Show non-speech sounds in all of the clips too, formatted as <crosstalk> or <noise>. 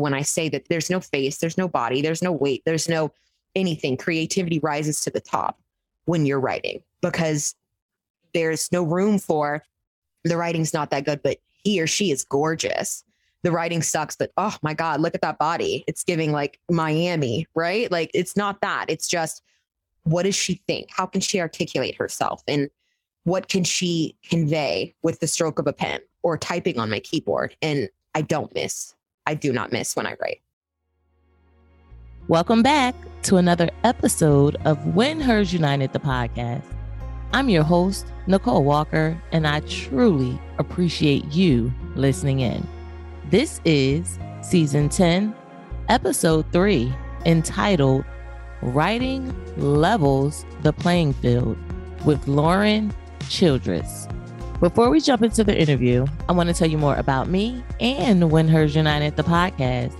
when I say that there's no face, there's no body, there's no weight, there's no anything. Creativity rises to the top when you're writing because there's no room for the writing's not that good, but he or she is gorgeous. The writing sucks, but oh my God, look at that body. It's giving like Miami, right? Like it's not that. It's just what does she think? How can she articulate herself? And what can she convey with the stroke of a pen or typing on my keyboard? And I don't miss. I do not miss when I write. Welcome back to another episode of WinHers United, the podcast. I'm your host, Nicole Walker, and I truly appreciate you listening in. This is season 10, episode 3, entitled Writing Levels the Playing Field with Lauren Childress. Before we jump into the interview, I want to tell you more about me and WinHers United, the podcast.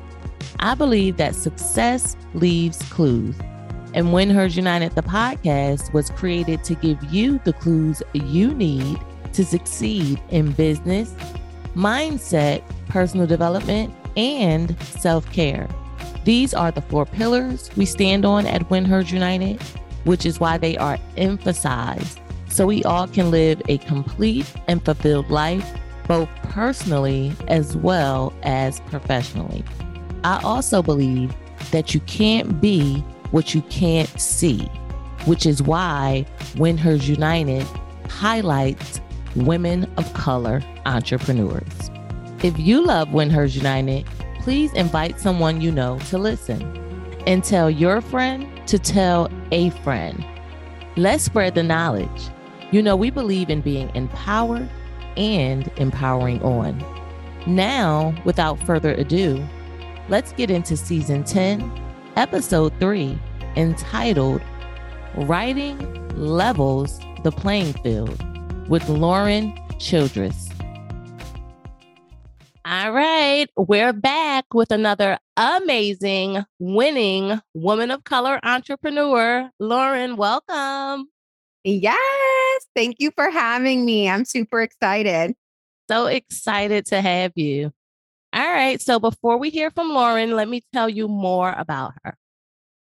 I believe that success leaves clues. And WinHers United, the podcast was created to give you the clues you need to succeed in business, mindset, personal development, and self care. These are the four pillars we stand on at WinHers United, which is why they are emphasized so we all can live a complete and fulfilled life, both personally as well as professionally. I also believe that you can't be what you can't see, which is why WinHers United highlights women of color entrepreneurs. If you love WinHers United, please invite someone you know to listen and tell your friend to tell a friend. Let's spread the knowledge. You know, we believe in being empowered and empowering on. Now, without further ado, let's get into season 10, episode 3, entitled Writing Levels the Playing Field with Lauren Childress. All right, we're back with another amazing, winning woman of color entrepreneur. Lauren, welcome. Yes. Thank you for having me. I'm super excited. So excited to have you. All right. So before we hear from Lauren, let me tell you more about her.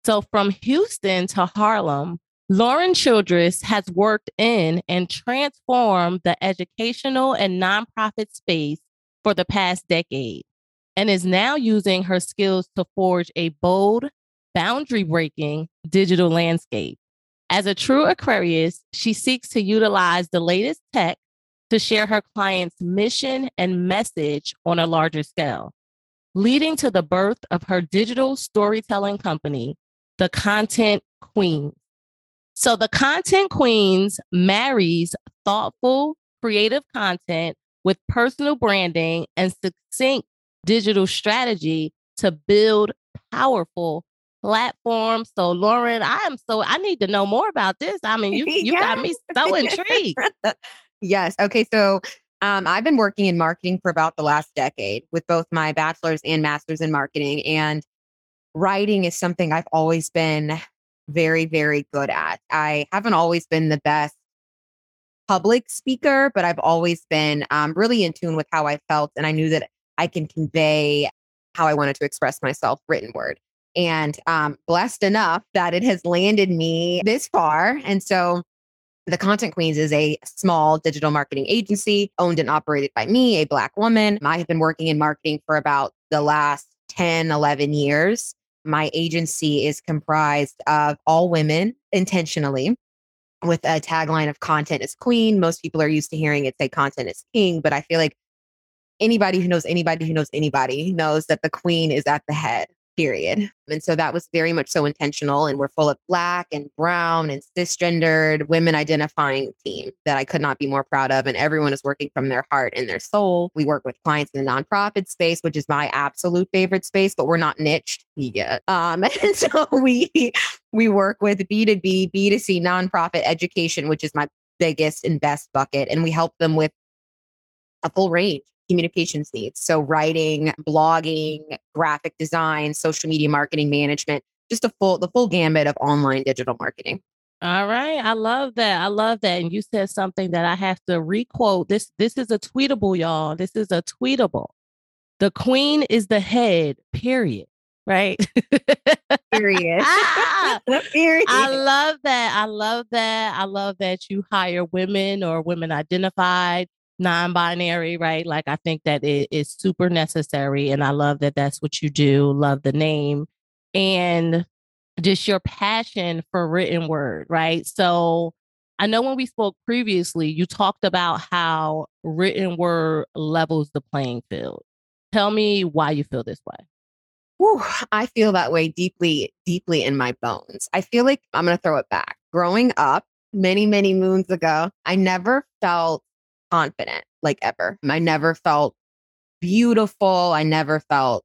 So from Houston to Harlem, Lauren Childress has worked in and transformed the educational and nonprofit space for the past decade and is now using her skills to forge a bold, boundary breaking digital landscape. As a true Aquarius, she seeks to utilize the latest tech to share her client's mission and message on a larger scale, leading to the birth of her digital storytelling company, The Content Queens. So, The Content Queens marries thoughtful, creative content with personal branding and succinct digital strategy to build powerful platform. So, Lauren, I am so I need to know more about this. I mean, you <laughs> you got me so intrigued. <laughs> yes. Okay. So, um, I've been working in marketing for about the last decade with both my bachelor's and master's in marketing, and writing is something I've always been very, very good at. I haven't always been the best public speaker, but I've always been um, really in tune with how I felt, and I knew that I can convey how I wanted to express myself written word and um, blessed enough that it has landed me this far. And so the Content Queens is a small digital marketing agency owned and operated by me, a Black woman. I have been working in marketing for about the last 10, 11 years. My agency is comprised of all women intentionally with a tagline of content is queen. Most people are used to hearing it say content is king, but I feel like anybody who knows anybody who knows anybody knows that the queen is at the head period. And so that was very much so intentional. And we're full of black and brown and cisgendered women identifying team that I could not be more proud of. And everyone is working from their heart and their soul. We work with clients in the nonprofit space, which is my absolute favorite space, but we're not niched yet. Um, <laughs> and so we we work with B2B, B2C nonprofit education, which is my biggest and best bucket. And we help them with a full range communications needs. So writing, blogging, graphic design, social media marketing management, just a full the full gamut of online digital marketing. All right. I love that. I love that. And you said something that I have to requote. This this is a tweetable, y'all. This is a tweetable. the queen is the head, period. Right? Period. Ah! <laughs> <laughs> Period. I love that. I love that. I love that you hire women or women identified, non binary, right? Like, I think that it is super necessary. And I love that that's what you do. Love the name and just your passion for written word, right? So, I know when we spoke previously, you talked about how written word levels the playing field. Tell me why you feel this way. Whew, I feel that way deeply, deeply in my bones. I feel like I'm going to throw it back. Growing up many, many moons ago, I never felt confident like ever. I never felt beautiful. I never felt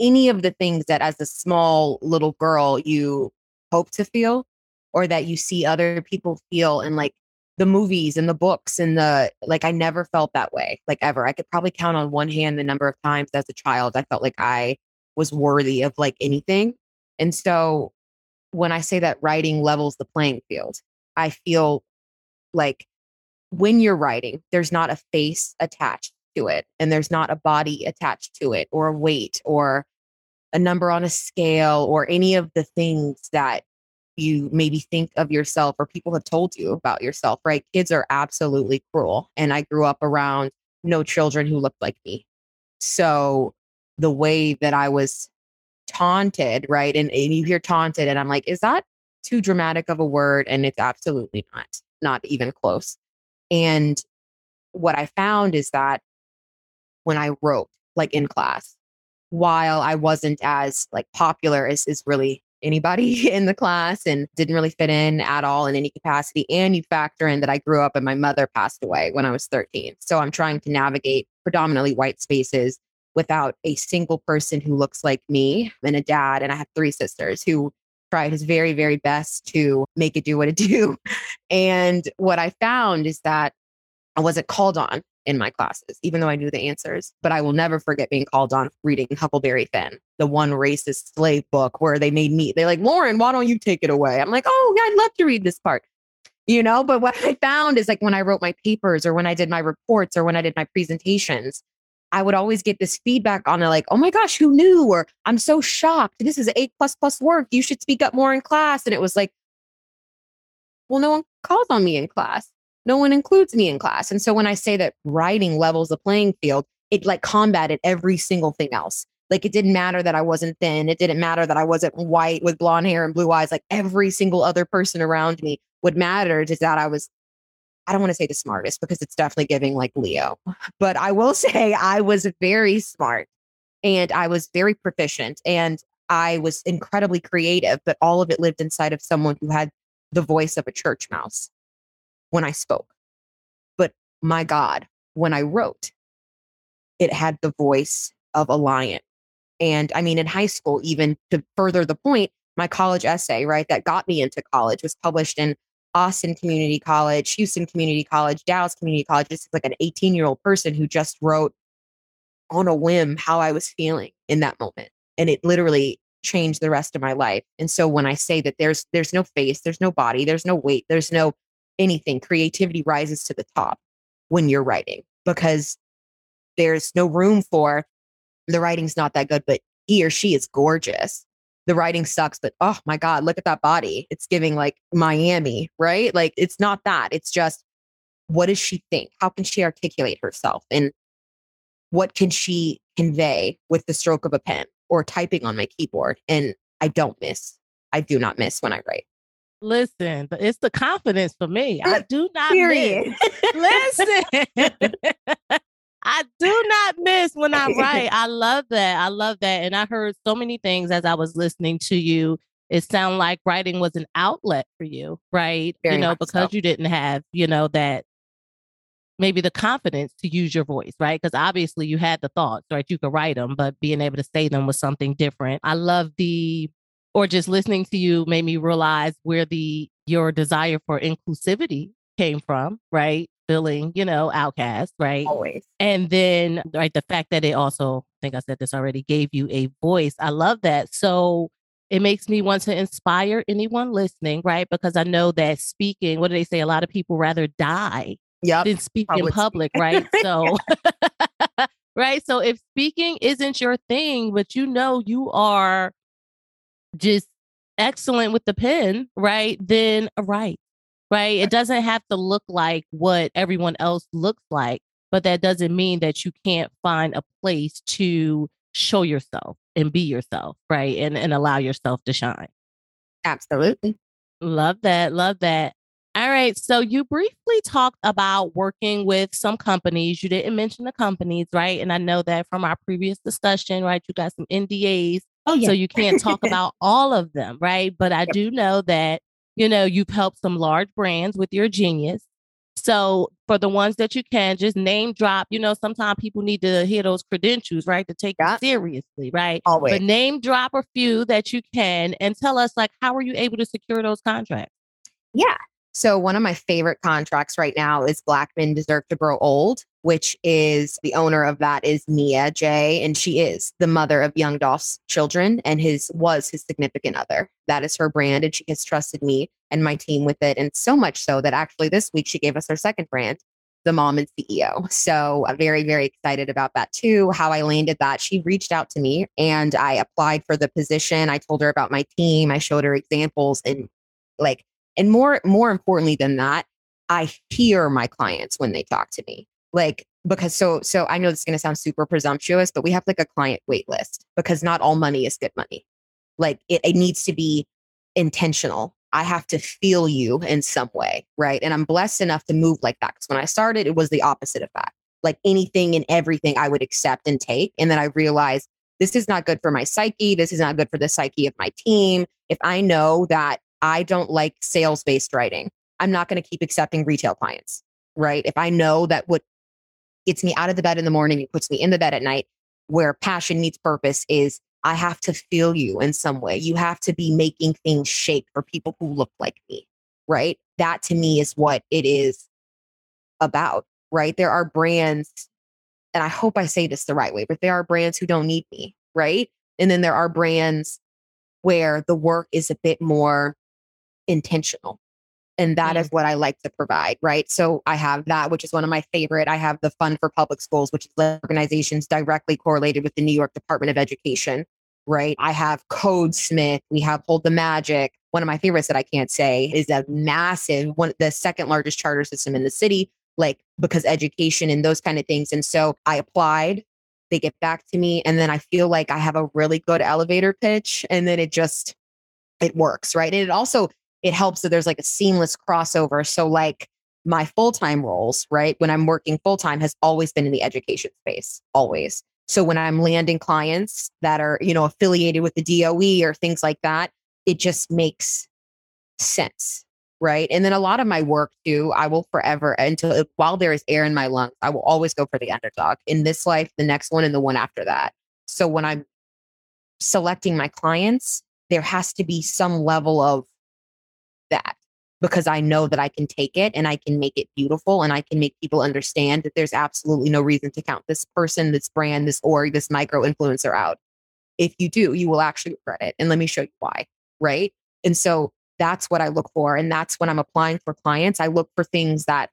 any of the things that as a small little girl you hope to feel or that you see other people feel in like the movies and the books and the like I never felt that way like ever. I could probably count on one hand the number of times as a child I felt like I was worthy of like anything. And so when I say that writing levels the playing field, I feel like when you're writing, there's not a face attached to it and there's not a body attached to it or a weight or a number on a scale or any of the things that you maybe think of yourself or people have told you about yourself, right? Kids are absolutely cruel. And I grew up around no children who looked like me. So the way that I was taunted, right? And, and you hear taunted, and I'm like, is that too dramatic of a word? And it's absolutely not, not even close. And what I found is that when I wrote, like in class, while I wasn't as like popular as is really anybody <laughs> in the class and didn't really fit in at all in any capacity. And you factor in that I grew up and my mother passed away when I was 13. So I'm trying to navigate predominantly white spaces without a single person who looks like me and a dad. And I have three sisters who tried his very, very best to make it do what it <laughs> do. And what I found is that I wasn't called on in my classes, even though I knew the answers. But I will never forget being called on reading Huckleberry Finn, the one racist slave book where they made me, they're like, Lauren, why don't you take it away? I'm like, oh, yeah, I'd love to read this part. You know, but what I found is like when I wrote my papers or when I did my reports or when I did my presentations, I would always get this feedback on it like, oh my gosh, who knew? Or I'm so shocked. This is A plus plus work. You should speak up more in class. And it was like, well, no one calls on me in class. No one includes me in class. And so when I say that writing levels the playing field, it like combated every single thing else. Like it didn't matter that I wasn't thin. It didn't matter that I wasn't white with blonde hair and blue eyes. Like every single other person around me would matter is that I was I don't want to say the smartest because it's definitely giving like Leo, but I will <laughs> say I was very smart and I was very proficient and I was incredibly creative, but all of it lived inside of someone who had the voice of a church mouse when I spoke. But my God, when I wrote, it had the voice of a lion. And I mean, in high school, even to further the point, my college essay, right, that got me into college was published in Austin Community College, Houston Community College, Dallas Community College. This is like an 18 year old person who just wrote on a whim how I was feeling in that moment. And it literally changed the rest of my life. And so when I say that there's there's no face, there's no body, there's no weight, there's no anything, creativity rises to the top when you're writing because there's no room for the writing's not that good, but he or she is gorgeous the writing sucks, but oh my God, look at that body. It's giving like Miami, right? Like it's not that. It's just what does she think? How can she articulate herself? And what can she convey with the stroke of a pen or typing on my keyboard? And I don't miss. I do not miss when I write. Listen, it's the confidence for me. I <laughs> do not Period. miss. <laughs> Listen. <laughs> I do not miss when I <laughs> write. I love that. I love that. And I heard so many things as I was listening to you. It sounded like writing was an outlet for you, right? Very you know, because so. you didn't have, you know, that maybe the confidence to use your voice, right? Because obviously you had the thoughts, right? You could write them, but being able to say them was something different. I love the, or just listening to you made me realize where the, your desire for inclusivity came from, right? Feeling, you know, outcast, right? Always. And then, right, the fact that it also, I think I said this already, gave you a voice. I love that. So it makes me want to inspire anyone listening, right? Because I know that speaking, what do they say? A lot of people rather die yep. than speak public in public, right? <laughs> So <laughs> right? So if speaking isn't your thing, but you know you are just excellent with the pen, right? Then right, right? It doesn't have to look like what everyone else looks like, but that doesn't mean that you can't find a place to show yourself and be yourself, right? And and allow yourself to shine. Absolutely. Love that. Love that. All right. So you briefly talked about working with some companies. You didn't mention the companies, right? And I know that from our previous discussion, right? You got some NDAs. Oh, yeah. So you can't talk <laughs> about all of them, right? But I do know that, you know, you've helped some large brands with your genius. So for the ones that you can, just name drop. You know, sometimes people need to hear those credentials, right? To take Yeah. you seriously, right? Always. But name drop a few that you can and tell us like how are you able to secure those contracts? Yeah. So one of my favorite contracts right now is Black Men Deserve to Grow Old, which is the owner of that is Mia Jaye, and she is the mother of young Dolph's children and his was his significant other. That is her brand, and she has trusted me and my team with it, and so much so that actually this week she gave us her second brand, the Mom and CEO. So I'm very very excited about that too. How I landed that, she reached out to me and I applied for the position. I told her about my team. I showed her examples and like and more more importantly than that i hear my clients when they talk to me like because so so i know this is going to sound super presumptuous but we have like a client wait list because not all money is good money. Like it, it needs to be intentional. I have to feel you in some way right? And i'm blessed enough to move like that because when i started it was the opposite of that. Like anything and everything i would accept and take and then i realized this is not good for my psyche this is not good for the psyche of my team. If i know that I don't like sales based writing. I'm not going to keep accepting retail clients, right? If I know that what gets me out of the bed in the morning, it puts me in the bed at night, where passion meets purpose is I have to feel you in some way. You have to be making things shake for people who look like me, right? That to me is what it is about, right? There are brands, and I hope I say this the right way, but there are brands who don't need me, right? And then there are brands where the work is a bit more intentional. And that is mm. what I like to provide, right? So I have that, which is one of my favorite. I have the Fund for Public Schools, which is organizations directly correlated with the New York Department of Education, right? I have Codesmith. We have Hold the Magic. One of my favorites that I can't say is a massive one, the second largest charter system in the city, like because education and those kind of things. And so I applied. They get back to me, and then I feel like I have a really good elevator pitch, and then it just it works, right? And it also it helps that there's like a seamless crossover. So like my full-time roles, right? When I'm working full-time has always been in the education space, always. So when I'm landing clients that are, you know, affiliated with the DOE or things like that, it just makes sense, right? And then a lot of my work too, I will forever until while there is air in my lungs, I will always go for the underdog in this life, the next one and the one after that. So when I'm selecting my clients, there has to be some level of that because I know that I can take it and I can make it beautiful and I can make people understand that there's absolutely no reason to count this person, this brand, this org, this micro influencer out. If you do, you will actually regret it. And let me show you why. Right. And so that's what I look for. And that's when I'm applying for clients. I look for things that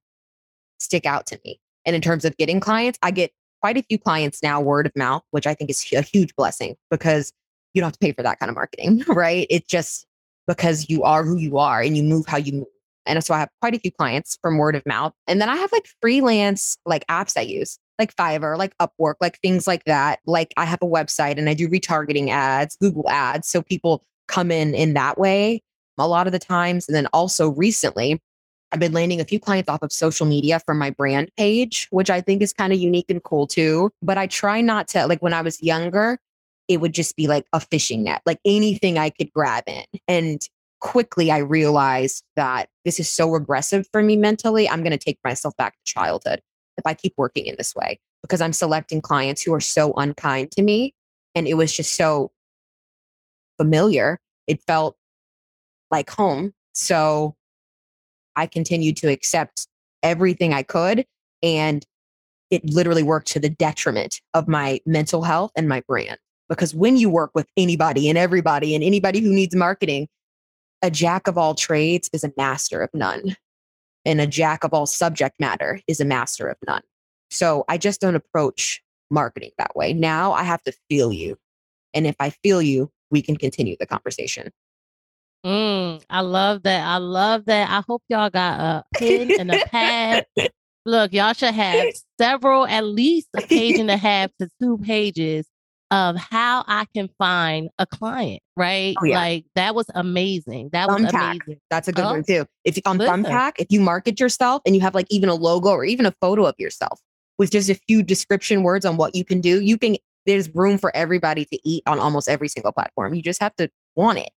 stick out to me. And in terms of getting clients, I get quite a few clients now word of mouth, which I think is a huge blessing because you don't have to pay for that kind of marketing, <laughs> right? It just because you are who you are and you move how you move. And so I have quite a few clients from word of mouth. And then I have like freelance like apps I use, like Fiverr, like Upwork, like things like that. Like I have a website and I do retargeting ads, Google ads. So people come in in that way a lot of the times. And then also recently, I've been landing a few clients off of social media from my brand page, which I think is kind of unique and cool too. But I try not to, like when I was younger, it would just be like a fishing net, like anything I could grab in. And quickly I realized that this is so regressive for me mentally. I'm going to take myself back to childhood if I keep working in this way because I'm selecting clients who are so unkind to me. And it was just so familiar. It felt like home. So I continued to accept everything I could. And it literally worked to the detriment of my mental health and my brand. Because when you work with anybody and everybody and anybody who needs marketing, a jack of all trades is a master of none. And a jack of all subject matter is a master of none. So I just don't approach marketing that way. Now I have to feel you. And if I feel you, we can continue the conversation. Mm, I love that. I love that. I hope y'all got a pen and a pad. <laughs> Look, y'all should have several, at least a page and a half to two pages of how I can find a client, right? Oh, yeah. Like that was amazing. That was amazing. That's a good Oh, one too. If you on listen. Thumbtack, if you market yourself and you have like even a logo or even a photo of yourself with just a few description words on what you can do, you can there's room for everybody to eat on almost every single platform. You just have to want it.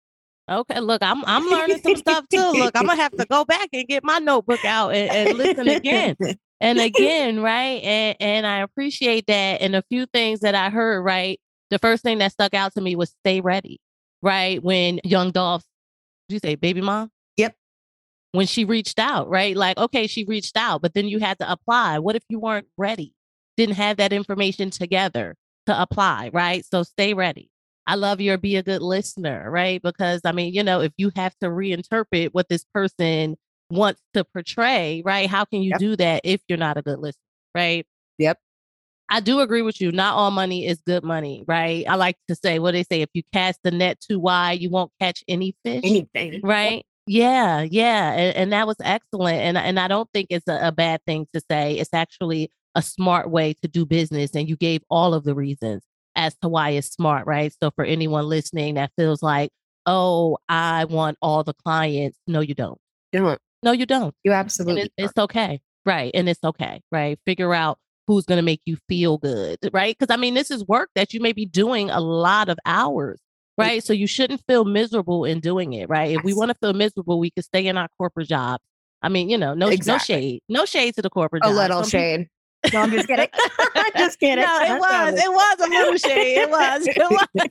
Okay, look, I'm I'm learning some stuff <laughs> too. Look, I'm gonna have to <laughs> go back and get my notebook out and, and listen again <laughs> and again, right? And and I appreciate that. And a few things that I heard, right? The first thing that stuck out to me was stay ready, right? When young Dolph, did you say baby mom? Yep. When she reached out, right? Like, okay, she reached out, but then you had to apply. What if you weren't ready? Didn't have that information together to apply, right? So stay ready. I love your be a good listener, right? Because I mean, you know, if you have to reinterpret what this person wants to portray, right? How can you Yep. do that if you're not a good listener, right? Yep. I do agree with you. Not all money is good money, right? I like to say what they say if you cast the net too wide, you won't catch any fish Anything. right yeah yeah and, and that was excellent and and i don't think it's a, a bad thing to say it's actually a smart way to do business and you gave all of the reasons as to why it's smart right so for anyone listening that feels like oh i want all the clients no you don't You Don't. no you don't You absolutely it, it's okay right and it's okay right figure out who's going to make you feel good right because i mean this is work that you may be doing a lot of hours right so you shouldn't feel miserable in doing it right if we want to feel miserable we could stay in our corporate jobs i mean you know no Exactly. no shade no shade to the corporate a job. little Some people- shade. No, I'm just kidding. <laughs> <laughs> just kidding. no, it was. It was a little shade. It <laughs> was. It was.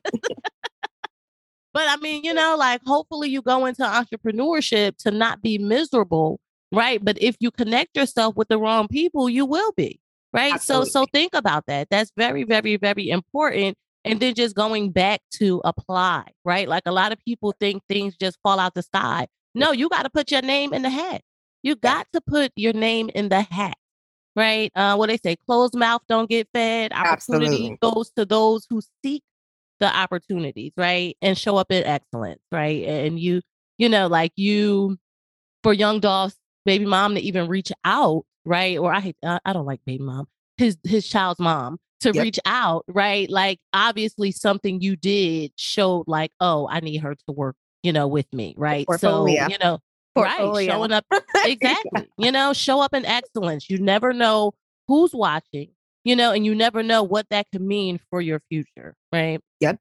but I mean, you know, like hopefully you go into entrepreneurship to not be miserable, right? But if you connect yourself with the wrong people, you will be, right? So so think about that. That's very, very, very important. And then just going back to apply, right? Like a lot of people think things just fall out the sky. No, you got to put your name in the hat. You got to put your name in the hat right? Uh, what they say, closed mouth don't get fed. Opportunity Absolutely. goes to those who seek the opportunities, right? And show up in excellence, right? And you, you know, like you, for young Dolph's baby mom to even reach out, right? Or I hate, I I don't like baby mom, his his child's mom to Yep. reach out, right? Like obviously something you did showed, like, oh, I need her to work, you know, with me, right? So you know, right, showing up <laughs> exactly. You know, show up in excellence. You never know who's watching, you know, and you never know what that could mean for your future, right? Yep.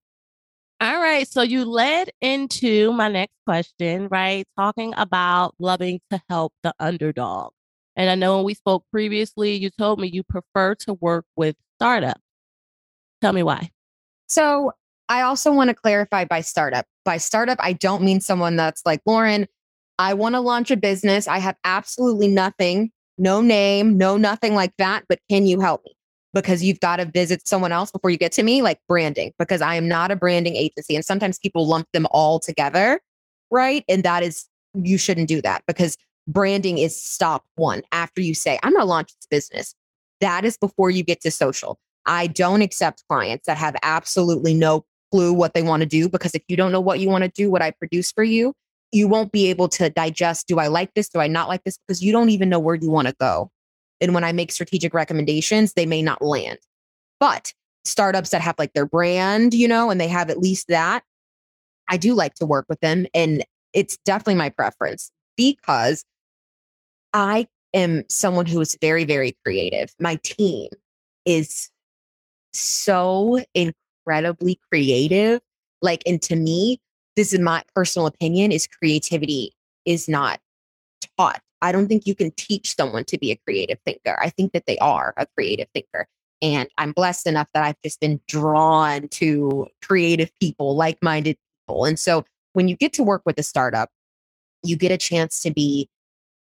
All right. So you led into my next question, right? Talking about loving to help the underdog. And I know when we spoke previously, you told me you prefer to work with startups. Tell me why. So I also want to clarify by startup. By startup, I don't mean someone that's like, Lauren, I want to launch a business. I have absolutely nothing, no name, no nothing like that, but can you help me? Because you've got to visit someone else before you get to me, like branding, because I am not a branding agency. And sometimes people lump them all together, right? And that is, you shouldn't do that because branding is stop one. After you say, I'm going to launch this business, that is before you get to social. I don't accept clients that have absolutely no clue what they want to do because if you don't know what you want to do, what I produce for you, you won't be able to digest do I like this? Do I not like this? Because you don't even know where you want to go. And when I make strategic recommendations, they may not land. But startups that have like their brand, you know, and they have at least that, I do like to work with them. And it's definitely my preference because I am someone who is very, very creative. My team is so incredibly creative. Like, and to me, this is my personal opinion is creativity is not taught. I don't think you can teach someone to be a creative thinker. I think that they are a creative thinker. And I'm blessed enough that I've just been drawn to creative people, like minded people. And so when you get to work with a startup, you get a chance to be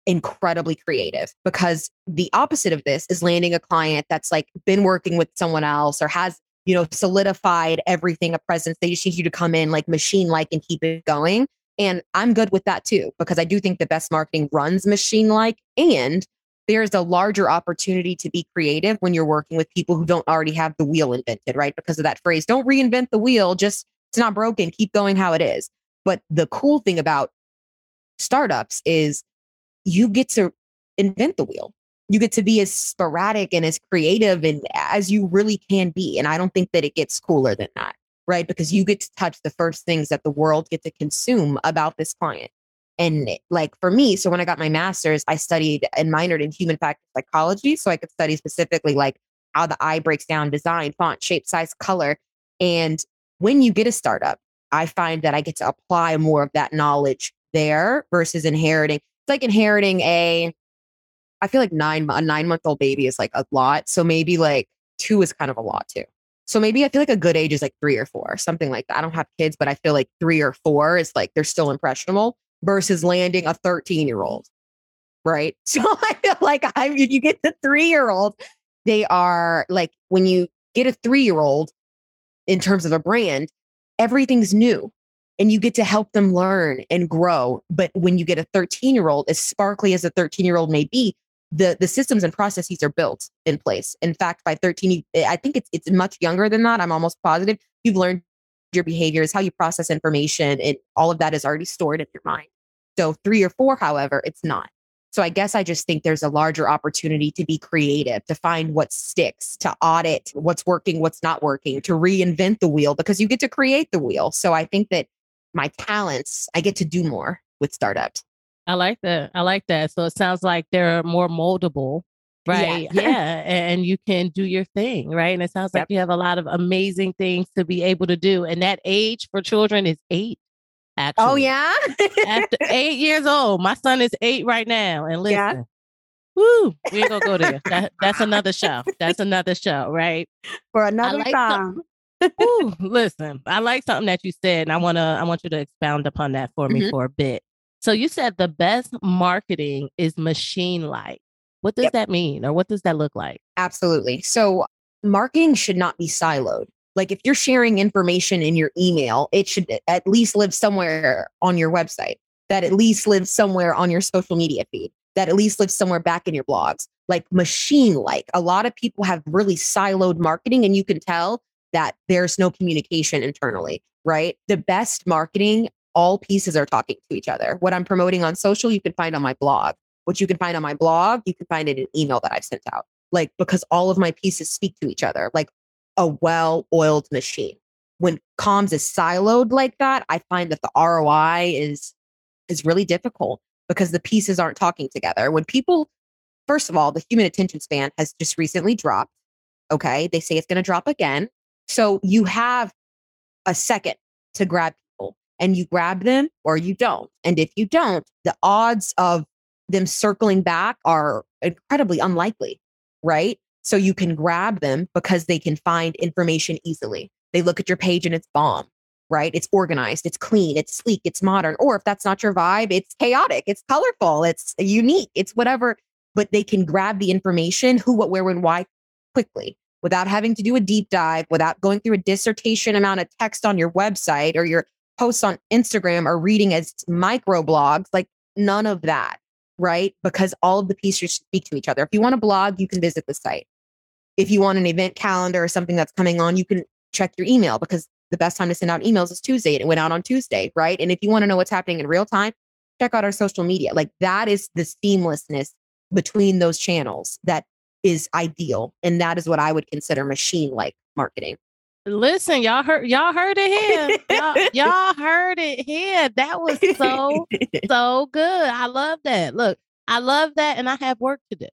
incredibly creative because the opposite of this is landing a client that's like been working with someone else or has you know solidified everything a presence they just need you to come in like machine like and keep it going and i'm good with that too because i do think the best marketing runs machine like and there's a larger opportunity to be creative when you're working with people who don't already have the wheel invented, right? Because of that phrase, don't reinvent the wheel, just it's not broken, keep going how it is. But the cool thing about startups is you get to invent the wheel. You get to be as sporadic and as creative and as you really can be. And I don't think that it gets cooler than that, right? Because you get to touch the first things that the world get to consume about this client. And like for me, so when I got my master's, I studied and minored in human factor psychology. So I could study specifically like how the eye breaks down design, font, shape, size, color. And when you get a startup, I find that I get to apply more of that knowledge there versus inheriting. Like inheriting a, I feel like nine, a nine month old baby is like a lot. So maybe like two is kind of a lot too. So maybe I feel like a good age is like three or four, something like that. I don't have kids, but I feel like three or four is like they're still impressionable versus landing a 13 year old. Right. <laughs> So I feel like I, if you get the three year old, they are like when you get a three year old in terms of a brand, everything's new and you get to help them learn and grow. But when you get a 13 year old, as sparkly as a 13 year old may be, the, the systems and processes are built in place. In fact, by 13, eh, I think it's, it's much younger than that. I'm almost positive you've learned your behaviors, how you process information, and all of that is already stored in your mind. So, three or four, however, it's not. So, I guess I just think there's a larger opportunity to be creative, to find what sticks, to audit what's working, what's not working, to reinvent the wheel because you get to create the wheel. So, I think that my talents, I get to do more with startups. I like that. I like that. So, it sounds like they're more moldable right? Yeah. yeah. And you can do your thing, right? And it sounds yep. like you have a lot of amazing things to be able to do. And that age for children is eight. Oh, actually. Oh yeah. After <laughs> eight years old. My son is eight right now. And listen. Yeah. Woo, we ain't gonna go there. <laughs> That, that's another show. That's another show, right? For another like time. Woo, listen, I like something that you said, and I wanna I want you to expound upon that for me mm-hmm. for a bit. So you said the best marketing is machine like. What does yep. that mean or what does that look like? Absolutely. So, marketing should not be siloed. Like, if you're sharing information in your email, it should at least live somewhere on your website, that at least lives somewhere on your social media feed, that at least lives somewhere back in your blogs. Like, machine like. A lot of people have really siloed marketing, and you can tell that there's no communication internally, right? The best marketing, all pieces are talking to each other. What I'm promoting on social, you can find on my blog what you can find on my blog, you can find in email that I've sent out. Like, because all of my pieces speak to each other, like a well oiled machine. When comms is siloed like that, I find that the ROI is is really difficult because the pieces aren't talking together. When people, first of all, the human attention span has just recently dropped. Okay. They say it's going to drop again. So you have a second to grab people and you grab them or you don't. And if you don't, the odds of them circling back are incredibly unlikely, right? So you can grab them because they can find information easily. They look at your page and it's bomb, right? It's organized, it's clean, it's sleek, it's modern. Or if that's not your vibe, it's chaotic, it's colorful, it's unique, it's whatever. But they can grab the information who, what, where, when, why quickly without having to do a deep dive, without going through a dissertation amount of text on your website or your posts on Instagram or reading as micro blogs, like none of that right? Because all of the pieces speak to each other. If you want a blog, you can visit the site. If you want an event calendar or something that's coming on, you can check your email because the best time to send out emails is Tuesday. And it went out on Tuesday, right? And if you want to know what's happening in real time, check out our social media. Like that is the seamlessness between those channels that is ideal. And that is what I would consider machine like marketing. Listen, y'all heard y'all heard it here. Y'all, <laughs> y'all heard it here. That was so so good. I love that. Look, I love that, and I have work to do.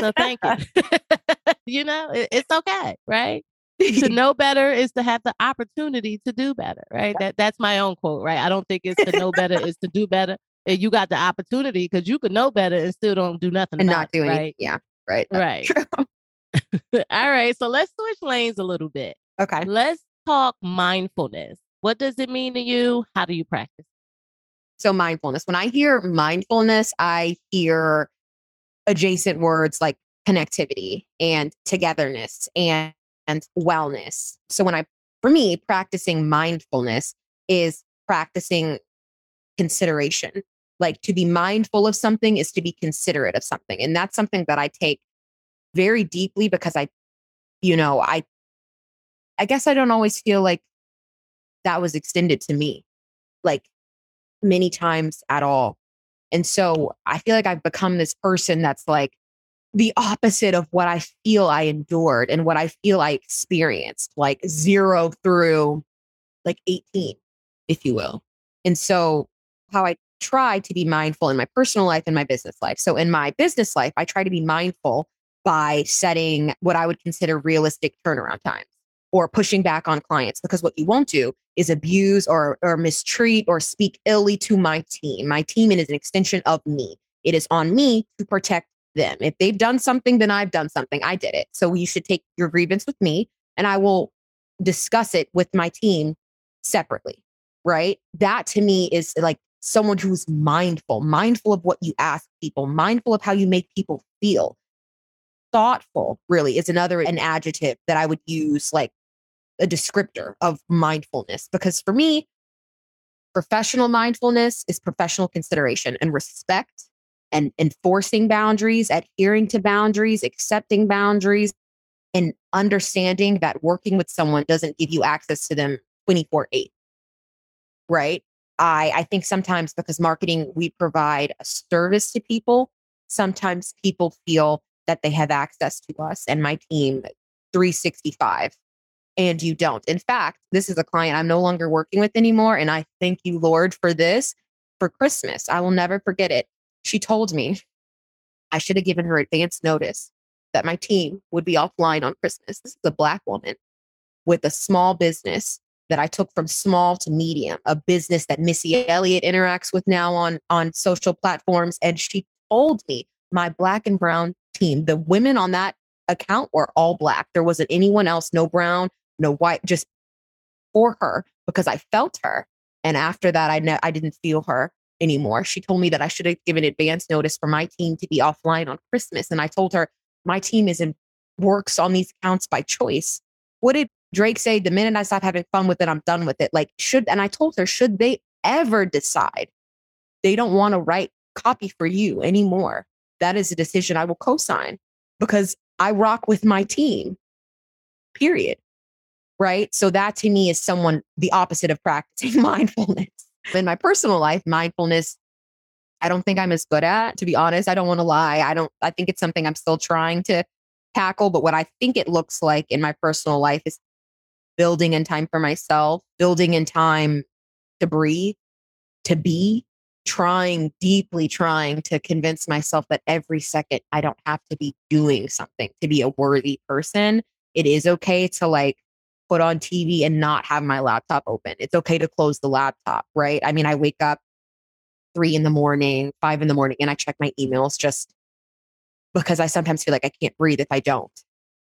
So thank you. <laughs> <laughs> you know, it, it's okay, right? to know better is to have the opportunity to do better, right? That that's my own quote, right? I don't think it's to know better is to do better. And you got the opportunity because you could know better and still don't do nothing and not doing right? Yeah, right. That's right. <laughs> <laughs> All right. So let's switch lanes a little bit. Okay. Let's talk mindfulness. What does it mean to you? How do you practice? So, mindfulness. When I hear mindfulness, I hear adjacent words like connectivity and togetherness and, and wellness. So, when I, for me, practicing mindfulness is practicing consideration Like to be mindful of something is to be considerate of something. And that's something that I take very deeply because I, you know, I, I guess I don't always feel like that was extended to me, like many times at all. And so I feel like I've become this person that's like the opposite of what I feel I endured and what I feel I experienced, like zero through like 18, if you will. And so how I try to be mindful in my personal life and my business life. So in my business life, I try to be mindful by setting what I would consider realistic turnaround times or pushing back on clients because what you won't do is abuse or or mistreat or speak illy to my team. My team is an extension of me. It is on me to protect them. If they've done something, then I've done something. I did it. So you should take your grievance with me and I will discuss it with my team separately. Right. That to me is like someone who's mindful, mindful of what you ask people, mindful of how you make people feel. Thoughtful really is another an adjective that I would use like a descriptor of mindfulness because for me professional mindfulness is professional consideration and respect and enforcing boundaries, adhering to boundaries, accepting boundaries, and understanding that working with someone doesn't give you access to them 24 8. Right. I, I think sometimes because marketing, we provide a service to people, sometimes people feel that they have access to us and my team 365 and you don't. In fact, this is a client I'm no longer working with anymore. And I thank you, Lord, for this for Christmas. I will never forget it. She told me I should have given her advance notice that my team would be offline on Christmas. This is a Black woman with a small business that I took from small to medium, a business that Missy Elliott interacts with now on, on social platforms. And she told me my Black and Brown team, the women on that account were all Black. There wasn't anyone else, no brown, no white, just for her because I felt her. And after that, I I didn't feel her anymore. She told me that I should have given advance notice for my team to be offline on Christmas. And I told her my team is in works on these accounts by choice. What did Drake say? The minute I stop having fun with it, I'm done with it. Like, should, and I told her, should they ever decide they don't want to write copy for you anymore, that is a decision I will co sign because I rock with my team, period. Right. So that to me is someone the opposite of practicing <laughs> mindfulness. In my personal life, mindfulness, I don't think I'm as good at, to be honest. I don't want to lie. I don't, I think it's something I'm still trying to tackle. But what I think it looks like in my personal life is building in time for myself, building in time to breathe, to be, trying, deeply trying to convince myself that every second I don't have to be doing something to be a worthy person. It is okay to like put on TV and not have my laptop open. It's okay to close the laptop, right? I mean, I wake up three in the morning, five in the morning, and I check my emails just because I sometimes feel like I can't breathe if I don't.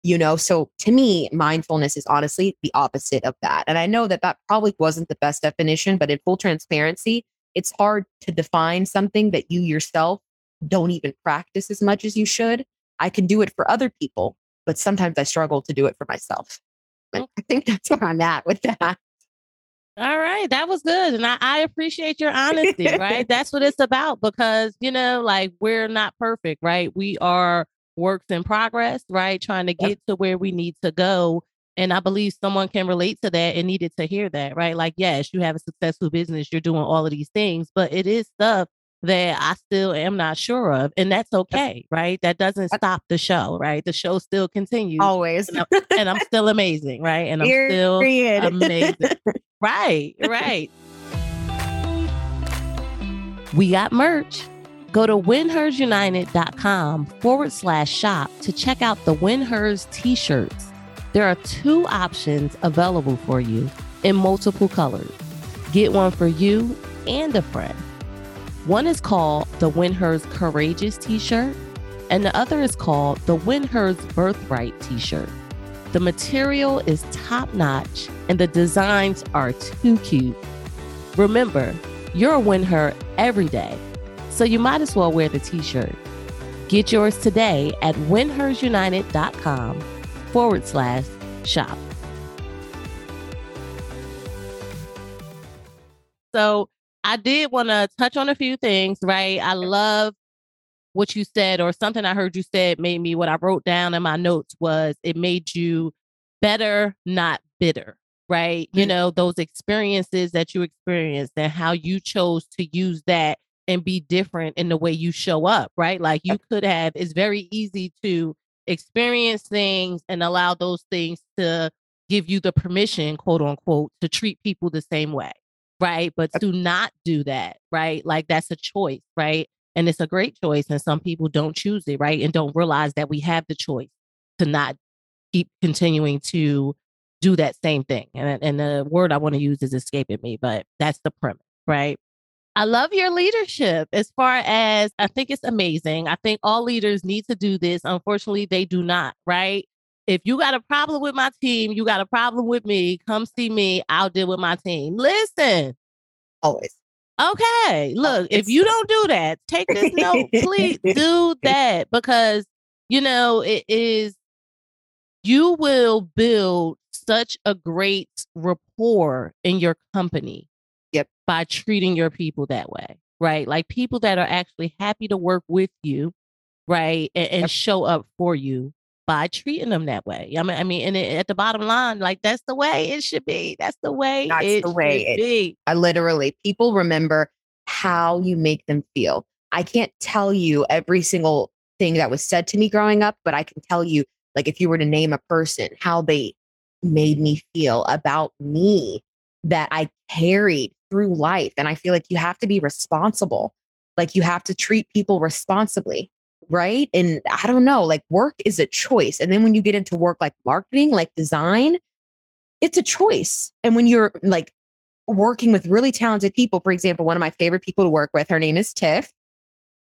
You know, so to me, mindfulness is honestly the opposite of that. And I know that that probably wasn't the best definition, but in full transparency, it's hard to define something that you yourself don't even practice as much as you should. I can do it for other people, but sometimes I struggle to do it for myself. Oh. I think that's where I'm at with that. All right, that was good. And I, I appreciate your honesty, right? <laughs> that's what it's about because, you know, like we're not perfect, right? We are works in progress, right? Trying to get yep. to where we need to go. And I believe someone can relate to that and needed to hear that, right? Like, yes, you have a successful business, you're doing all of these things, but it is stuff that I still am not sure of. And that's okay, right? That doesn't stop the show, right? The show still continues. Always. And I'm, and I'm still amazing, right? And I'm still amazing. right, right. <laughs> We got merch. Go to winhersunited.com forward slash shop to check out the WinHers t shirts. There are two options available for you in multiple colors. Get one for you and a friend. One is called the WinHers Courageous t shirt, and the other is called the WinHers Birthright t shirt. The material is top notch and the designs are too cute. Remember, you're a Win Her every day, so you might as well wear the t shirt. Get yours today at winhersunited.com forward slash shop. So I did want to touch on a few things, right? I love what you said, or something I heard you said made me what I wrote down in my notes was it made you better, not bitter, right? Mm-hmm. You know, those experiences that you experienced and how you chose to use that and be different in the way you show up, right? Like you could have, it's very easy to experience things and allow those things to give you the permission, quote unquote, to treat people the same way, right? But to not do that, right? Like that's a choice, right? And it's a great choice. And some people don't choose it, right? And don't realize that we have the choice to not keep continuing to do that same thing. And, and the word I want to use is escaping me, but that's the premise, right? I love your leadership as far as I think it's amazing. I think all leaders need to do this. Unfortunately, they do not, right? If you got a problem with my team, you got a problem with me, come see me. I'll deal with my team. Listen. Always. Okay. Look, if you don't do that, take this note. Please <laughs> do that because, you know, it is, you will build such a great rapport in your company Yep. By treating your people that way, right? Like people that are actually happy to work with you, right? And, and yep. show up for you by treating them that way. I mean, I mean, and it, at the bottom line, like that's the way it should be. That's the way that's the way it, should be. I literally people remember how you make them feel. I can't tell you every single thing that was said to me growing up, but I can tell you, like, if you were to name a person, how they made me feel about me that I carried through life. And I feel like you have to be responsible. Like you have to treat people responsibly. Right. And I don't know, like work is a choice. And then when you get into work like marketing, like design, it's a choice. And when you're like working with really talented people, for example, one of my favorite people to work with, her name is Tiff,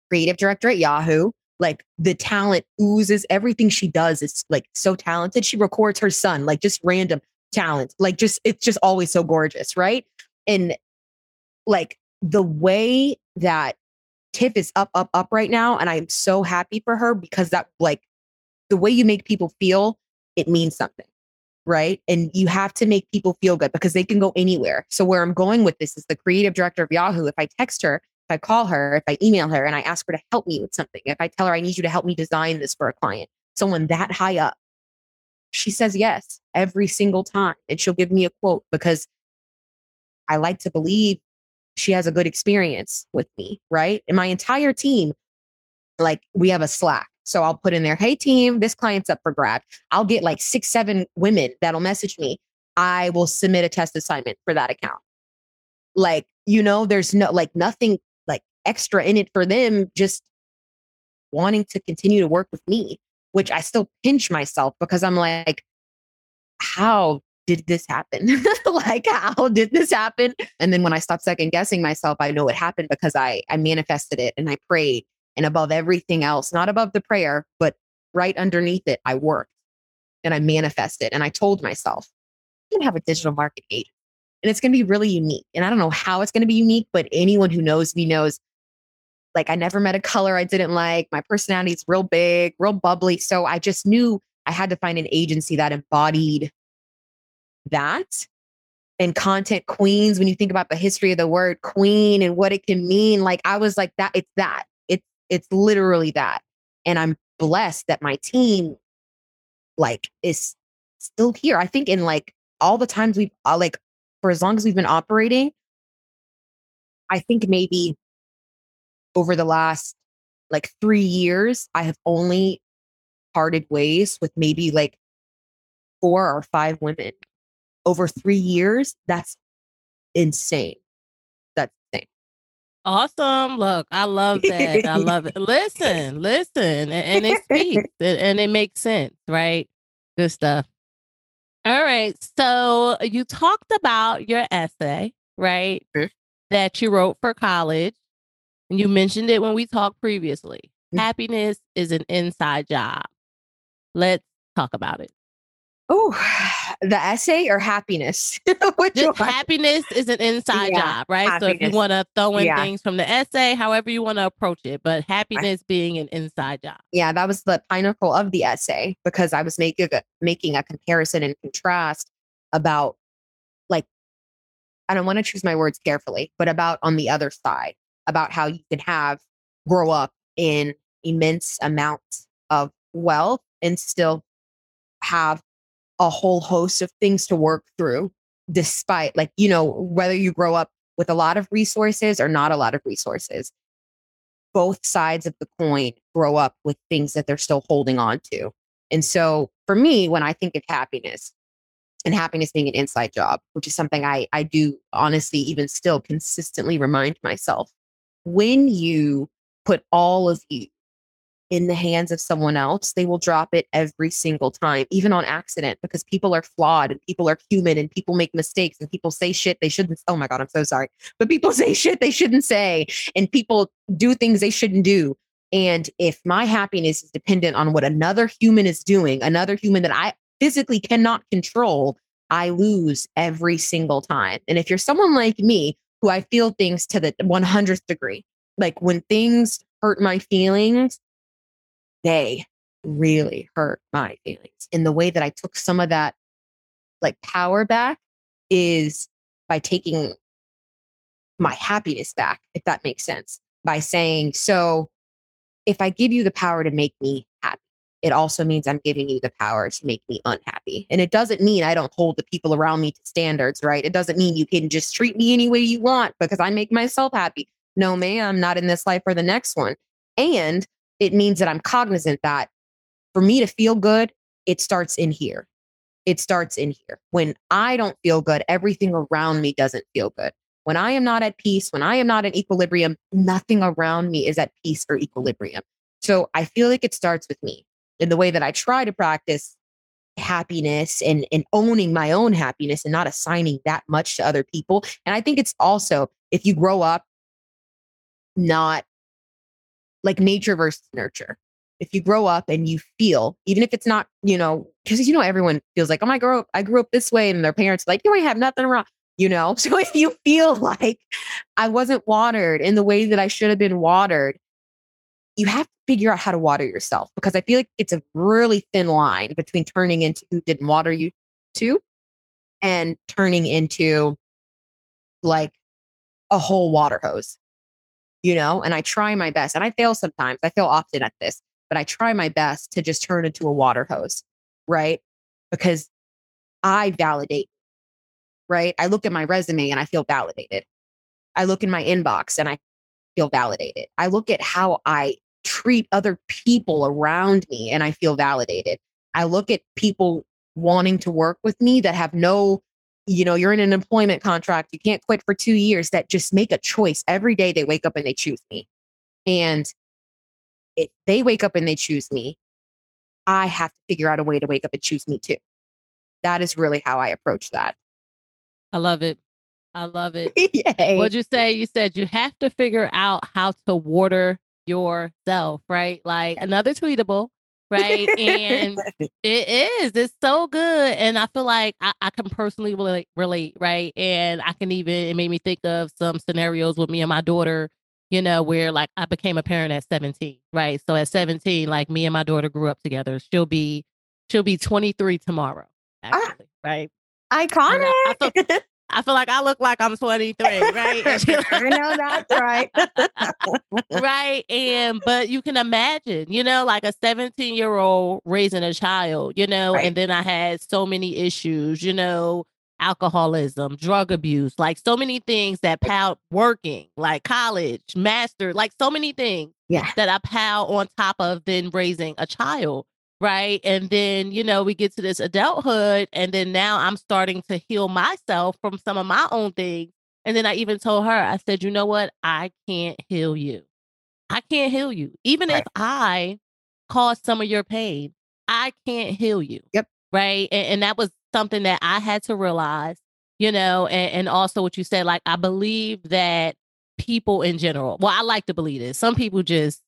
creative director at Yahoo. Like the talent oozes, everything she does is like so talented. She records her son, like just random talent. Like just, it's just always so gorgeous. Right. And like the way that Tiff is up, up, up right now. And I'm so happy for her because that, like, the way you make people feel, it means something. Right. And you have to make people feel good because they can go anywhere. So, where I'm going with this is the creative director of Yahoo. If I text her, if I call her, if I email her and I ask her to help me with something, if I tell her I need you to help me design this for a client, someone that high up, she says yes every single time. And she'll give me a quote because I like to believe she has a good experience with me, right? And my entire team, like we have a Slack. So I'll put in there, hey team, this client's up for grab. I'll get like six, seven women that'll message me. I will submit a test assignment for that account. Like, you know, there's no like nothing like extra in it for them, just wanting to continue to work with me, which I still pinch myself because I'm like, how did this happen? <laughs> like, how did this happen? And then when I stopped second guessing myself, I know it happened because I, I manifested it and I prayed. And above everything else, not above the prayer, but right underneath it, I worked and I manifested. And I told myself, I'm going to have a digital marketing agent and it's going to be really unique. And I don't know how it's going to be unique, but anyone who knows me knows like I never met a color I didn't like. My personality is real big, real bubbly. So I just knew I had to find an agency that embodied that and content queens when you think about the history of the word queen and what it can mean like i was like that it's that it's it's literally that and i'm blessed that my team like is still here. I think in like all the times we've uh, like for as long as we've been operating i think maybe over the last like 3 years i have only parted ways with maybe like four or five women over three years, that's insane. That's insane. Awesome. Look, I love that. I <laughs> love it. Listen, listen, and, and it <laughs> speaks and, and it makes sense, right? Good stuff. All right. So you talked about your essay, right? Mm-hmm. That you wrote for college. And you mentioned it when we talked previously. Mm-hmm. Happiness is an inside job. Let's talk about it. Oh, the essay or happiness? <laughs> happiness is an inside yeah, job, right? Happiness. So if you want to throw in yeah. things from the essay, however you want to approach it, but happiness being an inside job. Yeah, that was the pinnacle of the essay because I was making a, uh, making a comparison and contrast about like I don't want to choose my words carefully, but about on the other side, about how you can have grow up in immense amounts of wealth and still have a whole host of things to work through, despite, like, you know, whether you grow up with a lot of resources or not a lot of resources. Both sides of the coin grow up with things that they're still holding on to. And so for me, when I think of happiness, and happiness being an inside job, which is something I, I do honestly, even still consistently remind myself. When you put all of you in the hands of someone else, they will drop it every single time, even on accident, because people are flawed and people are human and people make mistakes and people say shit they shouldn't. Oh my God, I'm so sorry. But people <laughs> say shit they shouldn't say and people do things they shouldn't do. And if my happiness is dependent on what another human is doing, another human that I physically cannot control, I lose every single time. And if you're someone like me, who I feel things to the 100th degree, like when things hurt my feelings, they really hurt my feelings. And the way that I took some of that like power back is by taking my happiness back, if that makes sense, by saying, so if I give you the power to make me happy, it also means I'm giving you the power to make me unhappy. And it doesn't mean I don't hold the people around me to standards, right? It doesn't mean you can just treat me any way you want because I make myself happy. No, ma'am, not in this life or the next one. And it means that I'm cognizant that for me to feel good, it starts in here. It starts in here. When I don't feel good, everything around me doesn't feel good. When I am not at peace, when I am not in equilibrium, nothing around me is at peace or equilibrium. So I feel like it starts with me in the way that I try to practice happiness and, and owning my own happiness and not assigning that much to other people. And I think it's also if you grow up not like nature versus nurture. If you grow up and you feel, even if it's not, you know, because you know everyone feels like, oh my girl, I grew up this way, and their parents like, you ain't have nothing wrong, you know. <laughs> So if you feel like I wasn't watered in the way that I should have been watered, you have to figure out how to water yourself because I feel like it's a really thin line between turning into who didn't water you to and turning into like a whole water hose, you know? And I try my best and I fail sometimes. I fail often at this, but I try my best to just turn into a water hose, right? Because I validate, right? I look at my resume and I feel validated. I look in my inbox and I feel validated. I look at how I treat other people around me and I feel validated. I look at people wanting to work with me that have no, you know, you're in an employment contract, you can't quit for two years, that just make a choice every day they wake up and they choose me. And if they wake up and they choose me, I have to figure out a way to wake up and choose me too. That is really how I approach that. I love it. I love it. <laughs> What'd you say? You said you have to figure out how to water yourself, right? Like another tweetable, right? and it is. It's so good. And I feel like I, I can personally relate, relate, right? And I can even, it made me think of some scenarios with me and my daughter, you know, where like I became a parent at 17, right? So at 17, like me and my daughter grew up together. She'll be, she'll be 23 tomorrow, Ah. actually, right? Iconic. I feel- I feel like I look like I'm 23, right? <laughs> I know that's right. <laughs> right. And but you can imagine, you know, like a 17 year old raising a child, you know, Right. and then I had so many issues, you know, alcoholism, drug abuse, like so many things that piled working, like college, master, like so many things Yeah. that I piled on top of then raising a child. Right. And then, you know, we get to this adulthood, and then now I'm starting to heal myself from some of my own things. And then I even told her, I said, you know what? I can't heal you. I can't heal you. Even Right. if I caused some of your pain, I can't heal you. Yep. Right. And, and that was something that I had to realize, you know, and, and also what you said, like, I believe that people in general, well, I like to believe this. Some people just,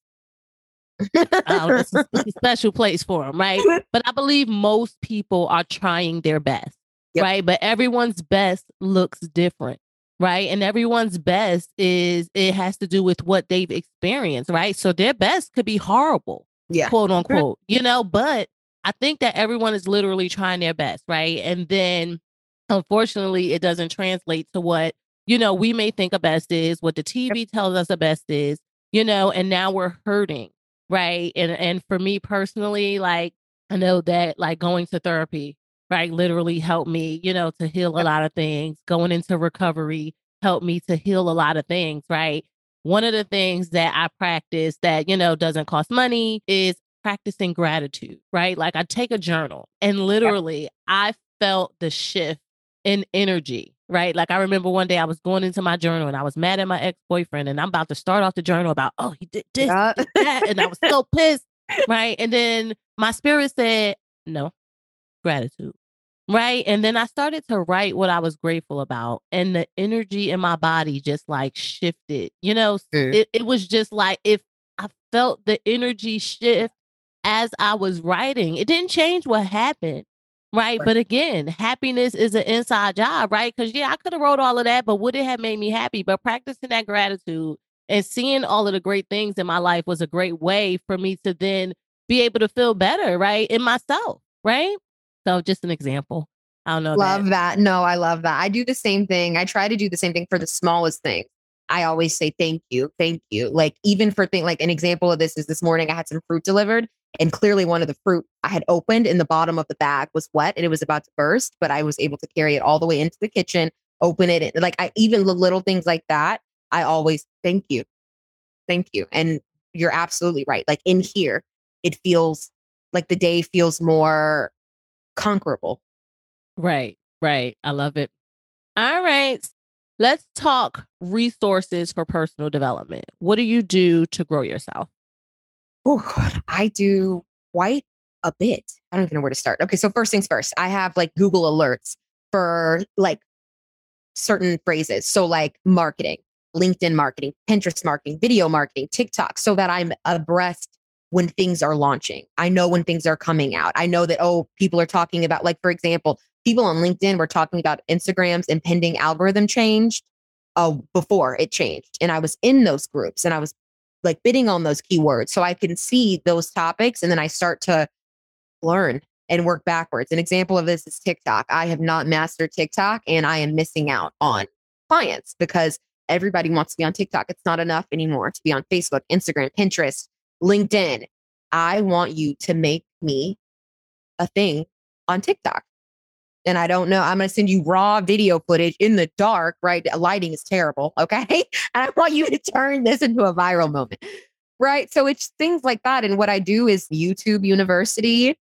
um, it's a it's a special place for them, right? <laughs> But I believe most people are trying their best, Yep. right? But everyone's best looks different, right? And everyone's best is it has to do with what they've experienced, right? So their best could be horrible, yeah. quote unquote, you know, but I think that everyone is literally trying their best, right? And then unfortunately, it doesn't translate to what, you know, we may think a best is, what the TV tells us a best is, you know, and now we're hurting. Right. And and for me personally, like I know that like going to therapy, right, literally helped me, you know, to heal a lot of things. Going into recovery helped me to heal a lot of things, right? One of the things that I practice that, you know, doesn't cost money is practicing gratitude, right? Like I take a journal and literally I felt the shift in energy, right? Like I remember one day I was going into my journal and I was mad at my ex boyfriend and I'm about to start off the journal about, oh, he did this, Yeah. he did that. And I was so <laughs> pissed, right? And then my spirit said, no, gratitude. Right. And then I started to write what I was grateful about. And the energy in my body just like shifted. You know, Mm. it, it was just like if I felt the energy shift as I was writing, it didn't change what happened. Right. But again, happiness is an inside job, right? Because yeah, I could have wrote all of that, but would it have made me happy? But practicing that gratitude and seeing all of the great things in my life was a great way for me to then be able to feel better, right? In myself, right? So just an example. I don't know. Love that. that. No, I love that. I do the same thing. I try to do the same thing for the smallest thing. I always say thank you, thank you. Like even for thing like an example of this is this morning I had some fruit delivered and clearly one of the fruit I had opened in the bottom of the bag was wet and it was about to burst, but I was able to carry it all the way into the kitchen, open it. And like I even the little things like that, I always thank you. Thank you. And you're absolutely right. Like in here, it feels like the day feels more conquerable. Right, right. I love it. All right. Let's talk resources for personal development. What do you do to grow yourself? Ooh, I do quite a bit. I don't even know where to start. Okay, so first things first, I have like Google alerts for like certain phrases. So like marketing, LinkedIn marketing, Pinterest marketing, video marketing, TikTok, so that I'm abreast when things are launching. I know when things are coming out. I know that, oh, people are talking about, like, for example, people on LinkedIn were talking about Instagram's impending algorithm change uh, before it changed. And I was in those groups and I was like bidding on those keywords. So I can see those topics and then I start to learn and work backwards. An example of this is TikTok. I have not mastered TikTok and I am missing out on clients because everybody wants to be on TikTok. It's not enough anymore to be on Facebook, Instagram, Pinterest, LinkedIn. I want you to make me a thing on TikTok. And I don't know. I'm going to send you raw video footage in the dark, right? Lighting is terrible. <laughs> Okay. And I want you to turn this into a viral moment. Right. So it's things like that. And what I do is YouTube University.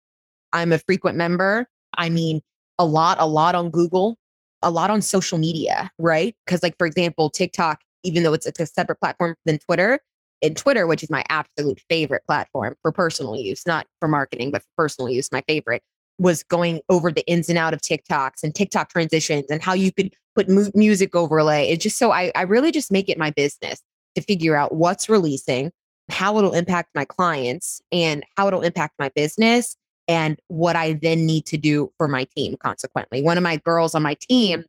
I'm a frequent member. I mean, a lot, a lot on Google, a lot on social media, right? Because, like, for example, TikTok, even though it's a separate platform than Twitter, and Twitter, which is my absolute favorite platform for personal use, not for marketing, but for personal use, my favorite was going over the ins and out of TikToks and TikTok transitions and how you could put mu- music overlay. It's just so I, I really just make it my business to figure out what's releasing, how it'll impact my clients, and how it'll impact my business, and what I then need to do for my team. Consequently, one of my girls on my team,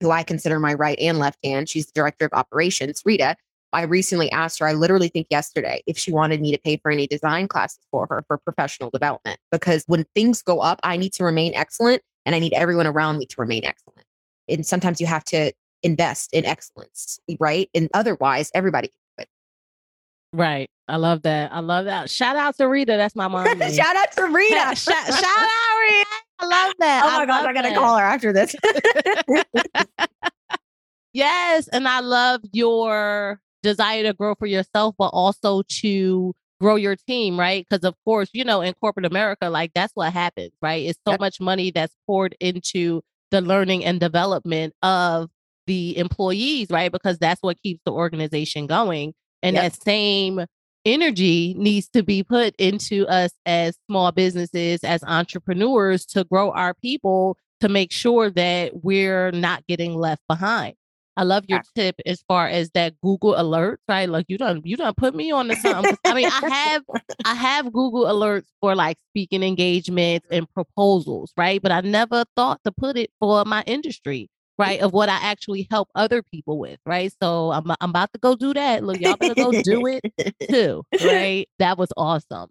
who I consider my right and left hand, she's the director of operations, Rita. I recently asked her, I literally think yesterday, if she wanted me to pay for any design classes for her for professional development. Because when things go up, I need to remain excellent and I need everyone around me to remain excellent. And sometimes you have to invest in excellence, right? And otherwise, everybody can do Right. I love that. I love that. Shout out to Rita. That's my mom. <laughs> Shout out to Rita. shout, shout out, Rita. I love that. Oh my gosh, love I gotta that. call her after this. <laughs> Yes. And I love your desire to grow for yourself, but also to grow your team, right? Because, of course, you know, in corporate America, like that's what happens, right? It's so much money that's poured into the learning and development of the employees, right? Because that's what keeps the organization going. And Yep. that same energy needs to be put into us as small businesses, as entrepreneurs to grow our people to make sure that we're not getting left behind. I love your tip as far as that Google alerts, right? Like you don't you don't put me on to something. I mean, I have I have Google alerts for like speaking engagements and proposals, right? But I never thought to put it for my industry, right? Of what I actually help other people with, right? So I'm I'm about to go do that. Look, y'all better go do it <laughs> too, right? That was awesome.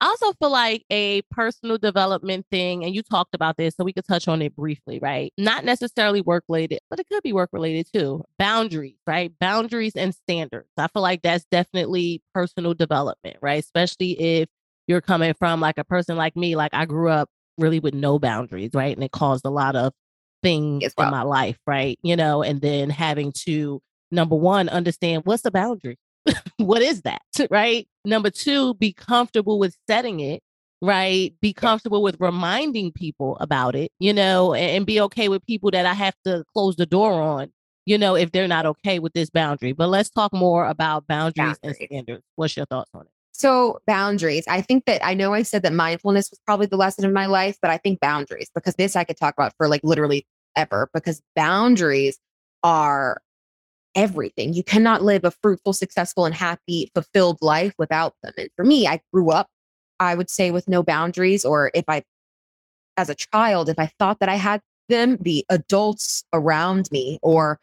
I also feel like a personal development thing, and you talked about this, so we could touch on it briefly, right? Not necessarily work related, but it could be work related too. Boundaries, right? Boundaries and standards. I feel like that's definitely personal development, right? Especially if you're coming from like a person like me, like I grew up really with no boundaries, right? And it caused a lot of things well. in my life, right? You know, and then having to, number one, understand what's the boundary <laughs> what is that? Right. Number two, be comfortable with setting it. Right. Be comfortable with reminding people about it, you know, and, and be okay with people that I have to close the door on, you know, if they're not okay with this boundary. But let's talk more about boundaries, boundaries. and standards. What's your thoughts on it? So, boundaries. I think that I know I said that mindfulness was probably the lesson of my life, but I think boundaries, because this I could talk about for like literally ever, because boundaries are everything. You cannot live a fruitful, successful, and happy, fulfilled life without them. And for me, I grew up, I would say, with no boundaries, or if I, as a child, if I thought that I had them, the adults around me or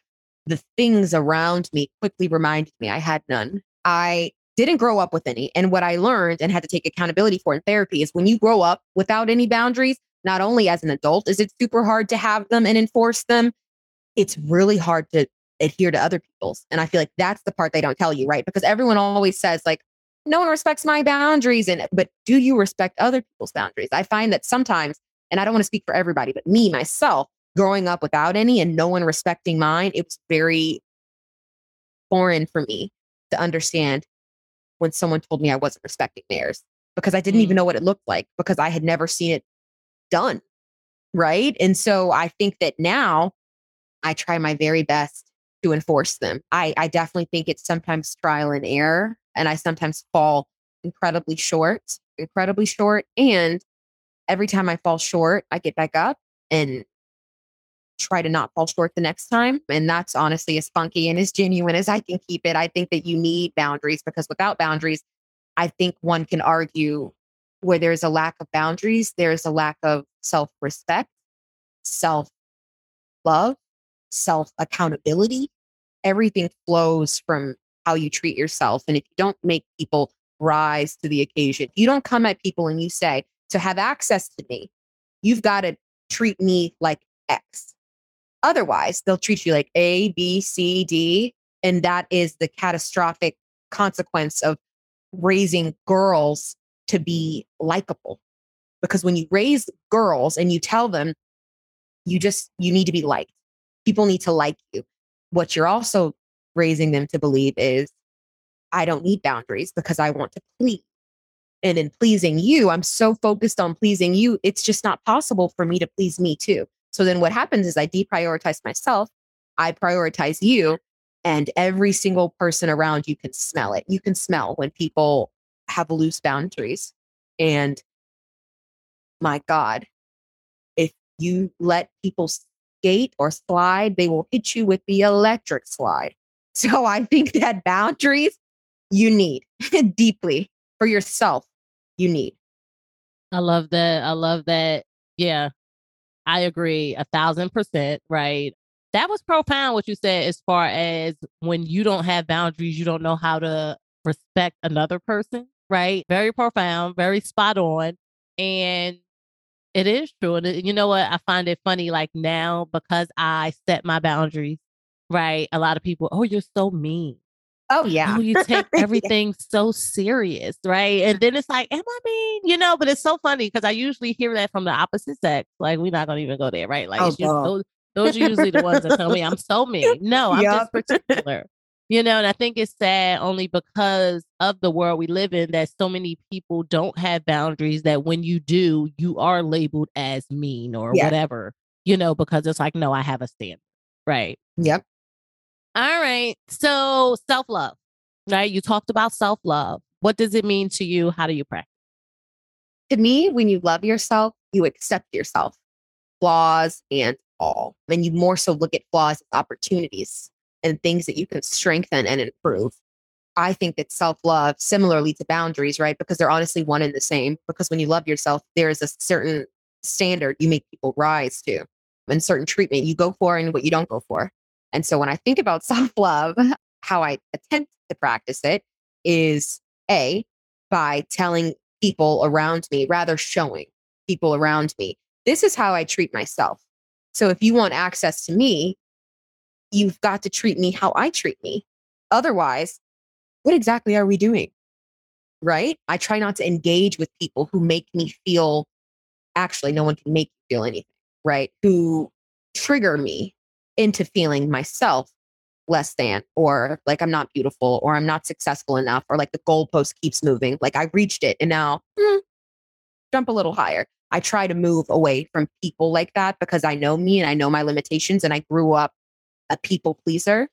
the things around me quickly reminded me I had none. I didn't grow up with any. And what I learned and had to take accountability for in therapy is when you grow up without any boundaries, not only as an adult is it super hard to have them and enforce them, it's really hard to adhere to other people's. And I feel like that's the part they don't tell you, right? Because everyone always says, like, no one respects my boundaries. And, but do you respect other people's boundaries? I find that sometimes, and I don't want to speak for everybody, but me, myself, growing up without any and no one respecting mine, it was very foreign for me to understand when someone told me I wasn't respecting theirs because I didn't mm. even know what it looked like because I had never seen it done. Right. And so I think that now I try my very best to enforce them. I, I definitely think it's sometimes trial and error, and I sometimes fall incredibly short, incredibly short. And every time I fall short, I get back up and try to not fall short the next time. And that's honestly as funky and as genuine as I can keep it. I think that you need boundaries because without boundaries, I think one can argue where there's a lack of boundaries, there's a lack of self respect, self love, self accountability. Everything flows from how you treat yourself. And if you don't make people rise to the occasion, you don't come at people and you say, to have access to me, you've got to treat me like X. Otherwise, they'll treat you like A, B, C, D. And that is the catastrophic consequence of raising girls to be likable. Because when you raise girls and you tell them, you just, you need to be liked, people need to like you. What you're also raising them to believe is, I don't need boundaries because I want to please. And in pleasing you, I'm so focused on pleasing you, it's just not possible for me to please me too. So then what happens is I deprioritize myself, I prioritize you, and every single person around you can smell it. You can smell when people have loose boundaries. And my God, if you let people skate or slide, they will hit you with the electric slide. <laughs> So I think that boundaries you need <laughs> deeply for yourself, you need. I love that. I love that. Yeah, I agree a thousand percent. Right. That was profound what you said as far as when you don't have boundaries, you don't know how to respect another person. Right. Very profound, very spot on. And it is true. And you know what? I find it funny, like now, because I set my boundaries, right? A lot of people, oh, you're so mean. Oh, yeah. Oh, you take <laughs> everything so serious, right? And then it's like, am I mean, you know, but it's so funny because I usually hear that from the opposite sex. Like, we're not going to even go there, right? Like, oh, those, those are usually the ones that tell me I'm so mean. No, I'm yep. just particular. You know, and I think it's sad only because of the world we live in that so many people don't have boundaries that when you do, you are labeled as mean or yeah. whatever, you know, because it's like, no, I have a standard. Right. Yep. All right. So self love, right? You talked about self love. What does it mean to you? How do you practice? To me, when you love yourself, you accept yourself, flaws and all. And you more so look at flaws as opportunities and things that you can strengthen and improve. I think that self love, similarly to boundaries, right? Because they're honestly one and the same. Because when you love yourself, there is a certain standard you make people rise to and certain treatment you go for and what you don't go for. And so when I think about <laughs> self love, how I attempt to practice it is A, by telling people around me, rather showing people around me. This is how I treat myself. So if you want access to me, you've got to treat me how I treat me. Otherwise, what exactly are we doing? Right? I try not to engage with people who make me feel actually, no one can make you feel anything, right? Who trigger me into feeling myself less than, or like I'm not beautiful, or I'm not successful enough, or like the goalpost keeps moving. Like I reached it and now hmm, jump a little higher. I try to move away from people like that because I know me and I know my limitations and I grew up a people pleaser.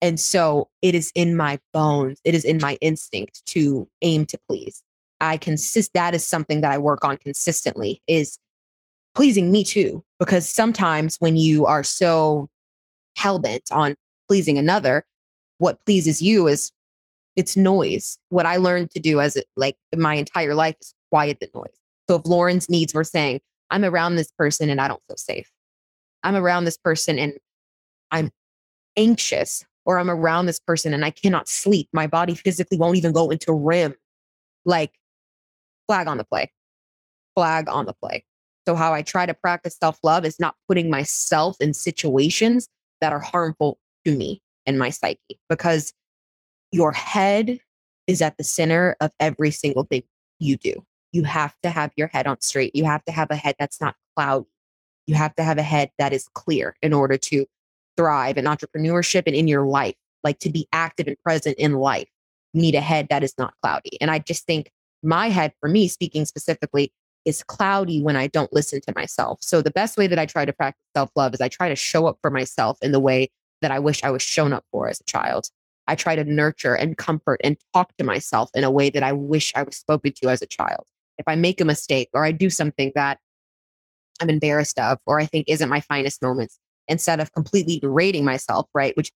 And so it is in my bones, it is in my instinct to aim to please. I consist that is something that I work on consistently is pleasing me too. Because sometimes when you are so hell bent on pleasing another, what pleases you is it's noise. What I learned to do as it, like my entire life is quiet the noise. So if Lauren's needs were saying, I'm around this person and I don't feel safe. I'm around this person and I'm anxious, or I'm around this person and I cannot sleep. My body physically won't even go into REM. Like, flag on the play, flag on the play. So, how I try to practice self love is not putting myself in situations that are harmful to me and my psyche because your head is at the center of every single thing you do. You have to have your head on straight. You have to have a head that's not cloudy. You have to have a head that is clear in order to thrive in entrepreneurship and in your life, like to be active and present in life, you need a head that is not cloudy. And I just think my head, for me, speaking specifically, is cloudy when I don't listen to myself. So the best way that I try to practice self love is I try to show up for myself in the way that I wish I was shown up for as a child. I try to nurture and comfort and talk to myself in a way that I wish I was spoken to as a child. If I make a mistake or I do something that I'm embarrassed of or I think isn't my finest moments, instead of completely berating myself, right? Which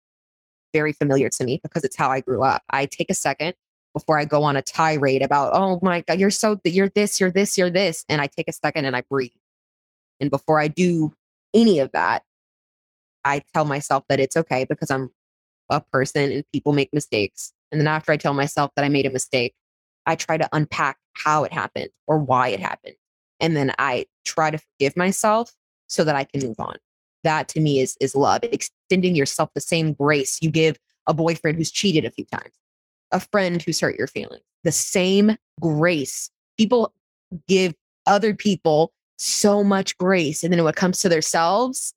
very familiar to me because it's how I grew up. I take a second before I go on a tirade about, oh my God, you're so, you're this, you're this, you're this. And I take a second and I breathe. And before I do any of that, I tell myself that it's okay because I'm a person and people make mistakes. And then after I tell myself that I made a mistake, I try to unpack how it happened or why it happened. And then I try to forgive myself so that I can move on that to me is is love extending yourself the same grace. You give a boyfriend who's cheated a few times a friend who's hurt your feelings the same grace. People give other people so much grace and then when it comes to themselves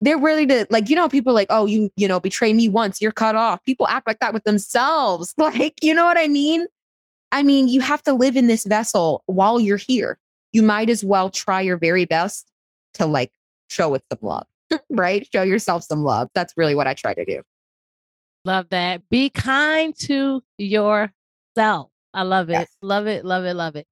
they're really to like you know people like oh you you know betray me once you're cut off. People act like that with themselves. <laughs> Like you know what i mean? I mean you have to live in this vessel while you're here. You might as well try your very best to like show it some love, <laughs> right? Show yourself some love. That's really what I try to do. Love that. Be kind to yourself. I love it. Yes. Love it. Love it. Love it.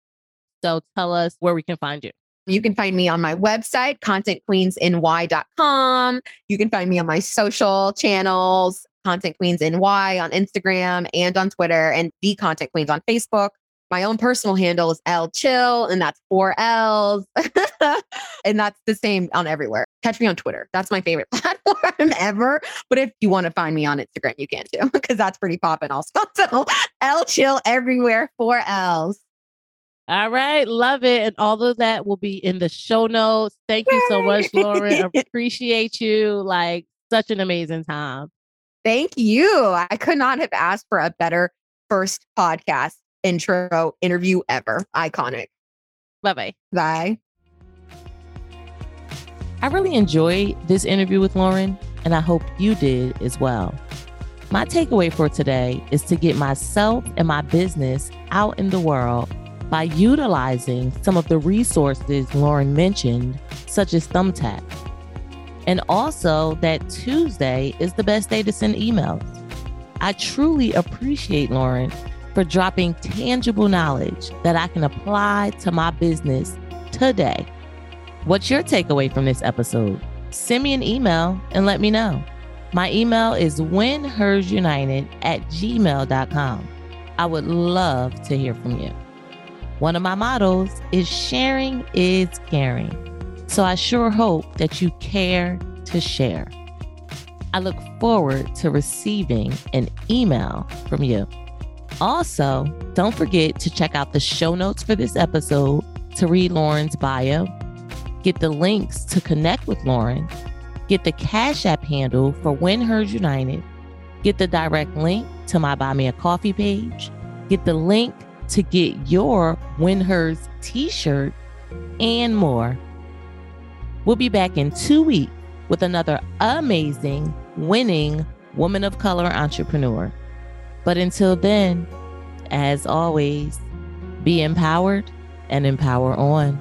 So tell us where we can find you. You can find me on my website, contentqueensny.com. You can find me on my social channels, Content Queens NY on Instagram and on Twitter, and The Content Queens on Facebook. My own personal handle is L Chill, and that's four L's. <laughs> and that's the same on everywhere. Catch me on Twitter. That's my favorite <laughs> platform ever. But if you want to find me on Instagram, you can too, <laughs> because that's pretty popping also. So L Chill everywhere, four L's. All right. Love it. And all of that will be in the show notes. Thank you so much, Lauren. Appreciate you. Like such an amazing time. Thank you. I could not have asked for a better first podcast intro interview ever. Iconic. Bye bye. Bye. I really enjoyed this interview with Lauren, and I hope you did as well. My takeaway for today is to get myself and my business out in the world by utilizing some of the resources Lauren mentioned, such as Thumbtack. And also that Tuesday is the best day to send emails. I truly appreciate Lauren for dropping tangible knowledge that I can apply to my business today. What's your takeaway from this episode? Send me an email and let me know. My email is winhersunited at gmail.com. I would love to hear from you. One of my mottos is sharing is caring. So I sure hope that you care to share. I look forward to receiving an email from you. Also, don't forget to check out the show notes for this episode to read Lauren's bio, get the links to connect with Lauren, get the Cash App handle for WinHers United, get the direct link to my Buy Me a Coffee page, get the link to get your WinHers t shirt, and more. We'll be back in two weeks with another amazing, winning woman of color entrepreneur. But until then, as always, be empowered and empower on.